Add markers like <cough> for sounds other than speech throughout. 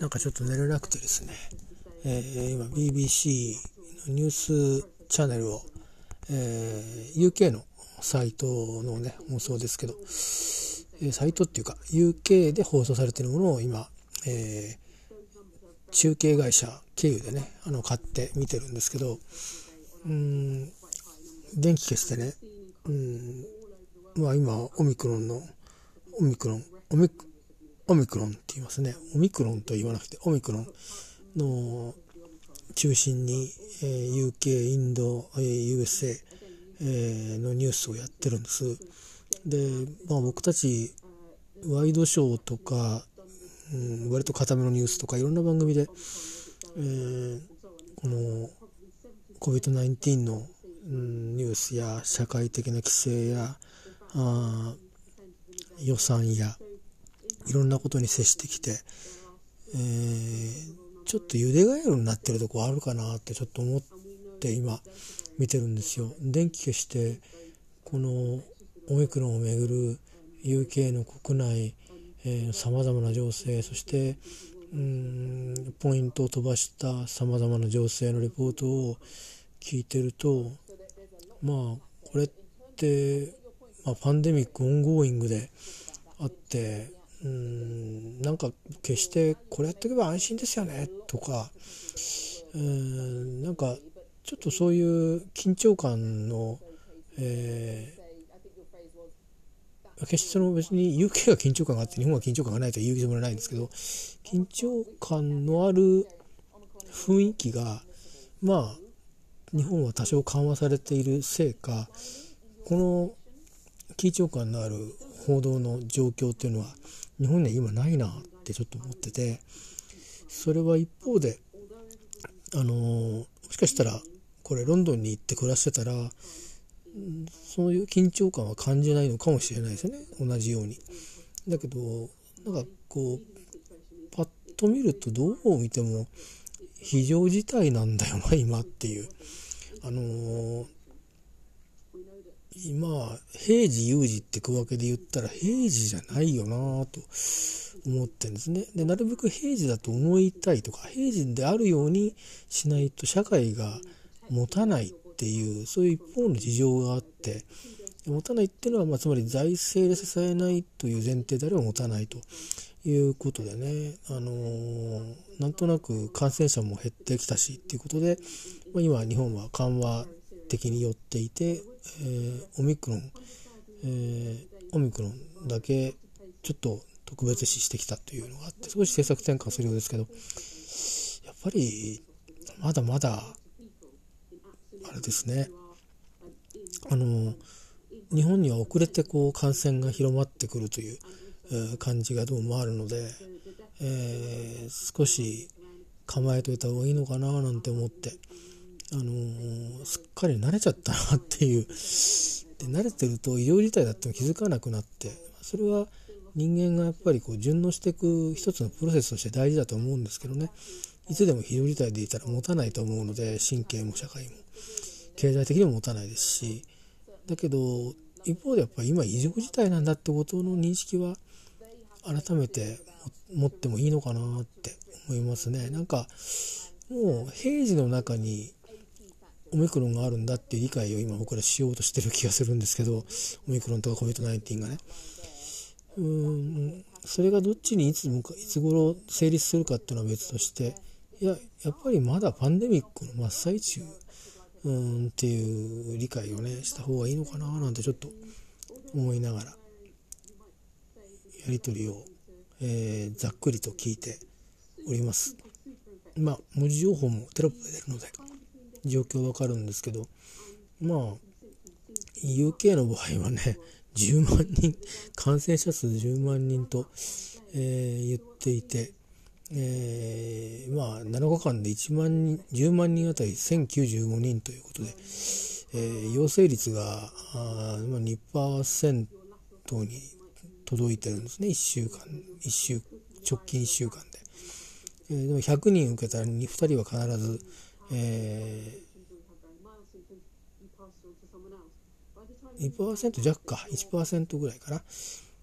なんかちょっと寝れなくてですね、えー、今 BBC のニュースチャンネルを、えー、UK のサイトのねもそうですけど、えー、サイトっていうか UK で放送されてるものを今、えー、中継会社経由でねあの買って見てるんですけどうん電気消してねうんまあ今オミクロンのオミクロンオミクオミクロンって言いますね。オミクロンと言わなくてオミクロンの中心に、えー、UK インド、えー、USA、えー、のニュースをやってるんです。で、まあ、僕たちワイドショーとか、うん、割と固めのニュースとかいろんな番組で、えー、この COVID-19 の、うん、ニュースや社会的な規制やあ予算やいろんなことに接してきて、えー、ちょっとゆでガエルになってるとこあるかなってちょっと思って今見てるんですよ。電気消してこのオミクロンをめぐる UK の国内さまざまな情勢そしてうんポイントを飛ばしたさまざまな情勢のレポートを聞いてるとまあこれって、まあ、パンデミック ongoing であってうんなんか決してこれやっておけば安心ですよねとかうんなんかちょっとそういう緊張感の、えー、決してその別に UK が緊張感があって日本は緊張感がないとは言う気もないんですけど緊張感のある雰囲気がまあ日本は多少緩和されているせいかこの緊張感のある報道の状況っていうのは日本には今ないなってちょっと思っててそれは一方であのもしかしたらこれロンドンに行って暮らしてたらそういう緊張感は感じないのかもしれないですよね同じように。だけどなんかこうパッと見るとどう見ても非常事態なんだよな今っていう。あのー、今平時有事って区分けで言ったら平時じゃないよなと思ってるんですね。でなるべく平時だと思いたいとか平時であるようにしないと社会が持たないっていうそういう一方の事情があって持たないっていうのは、まあ、つまり財政で支えないという前提であれば持たないということでね、あのー、なんとなく感染者も減ってきたしっていうことで、まあ、今日本は緩和的に寄っていて、えー、オミクロン、えー、オミクロンだけちょっと特別視してきたというのがあって少し政策転換するようですけどやっぱりまだまだあれですね。あの日本には遅れてこう感染が広まってくるという、感じがどうもあるので、えー、少し構えといた方がいいのかななんて思ってあのー、すっかり慣れちゃったなっていう。で慣れてると医療事態だっても気づかなくなって。それは人間がやっぱりこう順応していく一つのプロセスとして大事だと思うんですけどね。いつでも非常事態でいたら持たないと思うので神経も社会も。経済的にも持たないですし。だけど一方でやっぱり今異常事態なんだってことの認識は改めて持ってもいいのかなって思いますね。なんかもう平時の中にオミクロンがあるんだっていう理解を今僕らしようとしてる気がするんですけどオミクロンとか COVID-19 がね。うんそれがどっちにいついつ頃成立するかっていうのは別としていややっぱりまだパンデミックの真っ最中うんっていう理解をねした方がいいのかななんてちょっと思いながらやり取りを、えー、ざっくりと聞いております。まあ文字情報もテロップで出るので。状況わかるんですけどまあ UK の場合はね <laughs> 10万人感染者数10万人と、えー、言っていて、えー、まあ7日間で1万人10万人あたり1095人ということで、えー、陽性率があ2%に届いてるんですね。1週間1週直近1週間で、えー、でも100人受けたら 2, 2人は必ずえー、2%弱か1%ぐらいかな。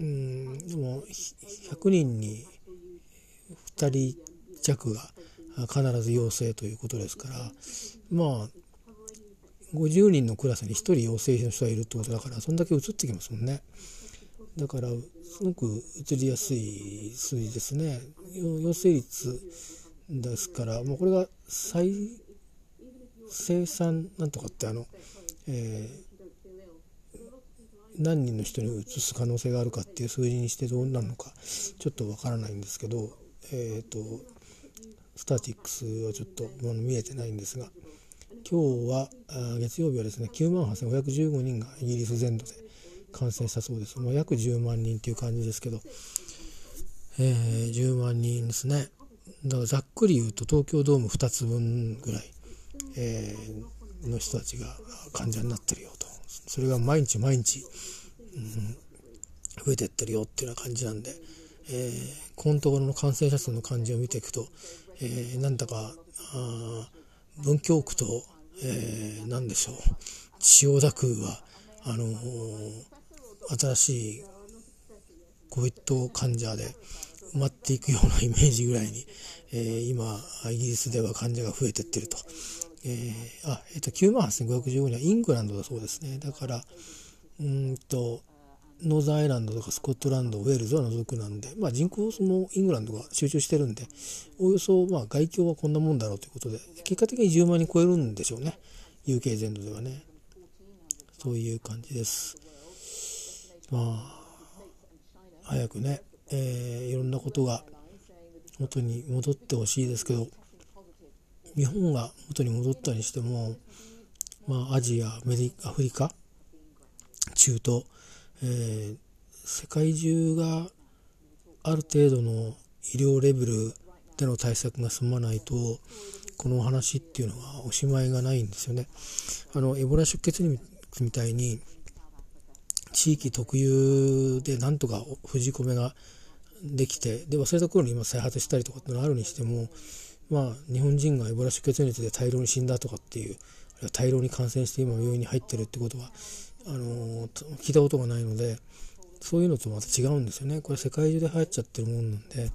うんでも100人に2人弱が必ず陽性ということですからまあ50人のクラスに1人陽性の人がいるってことだからそんだけ移ってきますもんね。だからすごく移りやすい数字ですね。陽性率ですからもうこれが再生産なんとかってあの、えー、何人の人に移す可能性があるかっていう数字にしてどうなるのかちょっとわからないんですけどえっ、ー、とスタティックスはちょっと見えてないんですが今日は月曜日はですね9万8515人がイギリス全土で感染したそうです。もう約10万人っていう感じですけど、えー、10万人ですね。だからざっくり言うと東京ドーム2つ分ぐらい、えー、の人たちが患者になってるよと。それが毎日毎日、うん、増えてってるよっていうような感じなんで、えー、このところの感染者数の感じを見ていくと、えー、なんだかあ文京区と、えー、何でしょう千代田区はあのー、新しい COVID 患者で埋まっていくようなイメージぐらいに、えー、今イギリスでは患者が増えてってると。えー、あ、えっ、ー、と、9万8515人はイングランドだそうですね。だから、うんと、ノーザンアイランドとかスコットランド、ウェールズは除くなんで、まあ、人口もイングランドが集中してるんで、およそまあ外境はこんなもんだろうということで、結果的に10万人超えるんでしょうね。UK 全土ではね。そういう感じです。まあ、早くね、えー、いろんなことが元に戻ってほしいですけど、日本が元に戻ったにしても、まあ、アジアア、メリアフリカ、中東、えー、世界中がある程度の医療レベルでの対策が済まないとこの話っていうのはおしまいがないんですよね。あのエボラ出血みたいに地域特有でなんとか封じ込めができてで忘れた頃に今再発したりとかってのあるにしてもまあ日本人がエボラ出血熱で大量に死んだとかっていうあるいは大量に感染して今病院に入ってるってことはあの聞いたことがないのでそういうのとまた違うんですよねこれ世界中で流行っちゃってるもんなんで、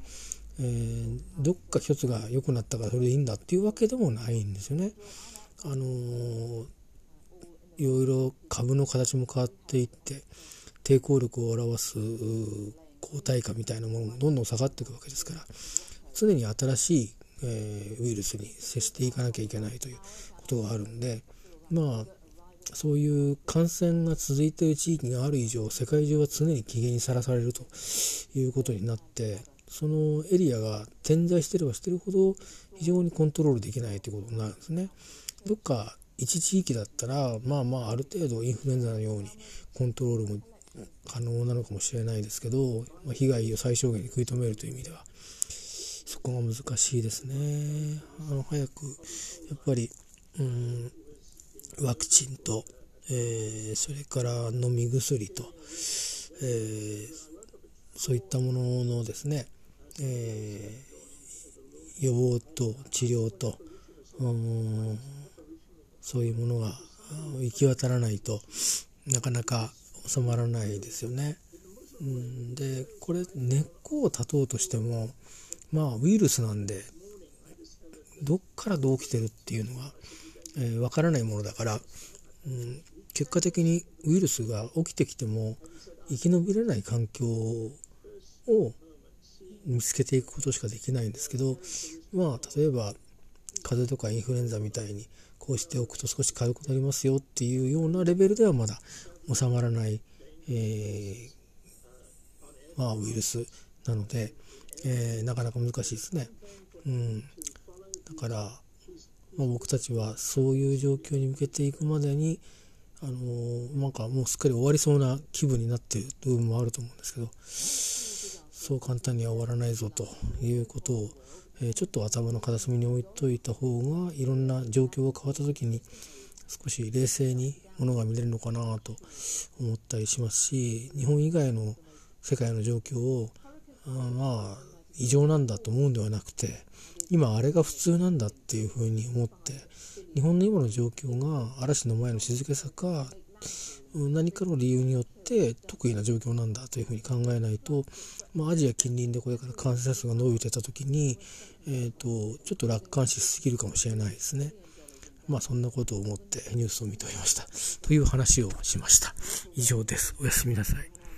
えー、どっか一つが良くなったからそれでいいんだっていうわけでもないんですよね。あのー、いろいろ株の形も変わっていって抵抗力を表す抗体価みたいなものもどんどん下がっていくわけですから常に新しい、えー、ウイルスに接していかなきゃいけないということがあるんでまあそういう感染が続いている地域がある以上世界中は常に危険にさらされるということになってそのエリアが点在してればしてるほど非常にコントロールできないということになるんですね。どっか一地域だったらまあまあある程度インフルエンザのようにコントロールも可能なのかもしれないですけど、まあ、被害を最小限に食い止めるという意味ではそこが難しいですね。あの早くやっぱりうんワクチンと、えー、それから飲み薬と、えー、そういったもののですね、えー、予防と治療とそういうものが行き渡らないとなかなか収まらないですよね。うんでこれ根っこを断とうとしてもまあウイルスなんでどっからどう起きてるっていうのがえー、分からないものだから、うん、結果的にウイルスが起きてきても生き延びれない環境を見つけていくことしかできないんですけどまあ例えば風邪とかインフルエンザみたいにこうしておくと少し軽くなりますよっていうようなレベルではまだ収まらない、えー、まあ、ウイルスなので、えー、なかなか難しいですね。うん、だからまあ、僕たちはそういう状況に向けていくまでにあのー、なんかもうすっかり終わりそうな気分になっている部分もあると思うんですけどそう簡単には終わらないぞということを、えー、ちょっと頭の片隅に置いといた方がいろんな状況が変わった時に少し冷静にものが見れるのかなと思ったりしますし日本以外の世界の状況をまあ異常なんだと思うんではなくて今あれが普通なんだっていうふうに思って日本の今の状況が嵐の前の静けさか何かの理由によって得意な状況なんだというふうに考えないと、まあ、アジア近隣でこれから感染者数が伸びてた時に、えーと、ちょっと楽観視しすぎるかもしれないですね。まあそんなことを思ってニュースを見ておりました。という話をしました。以上です。おやすみなさい。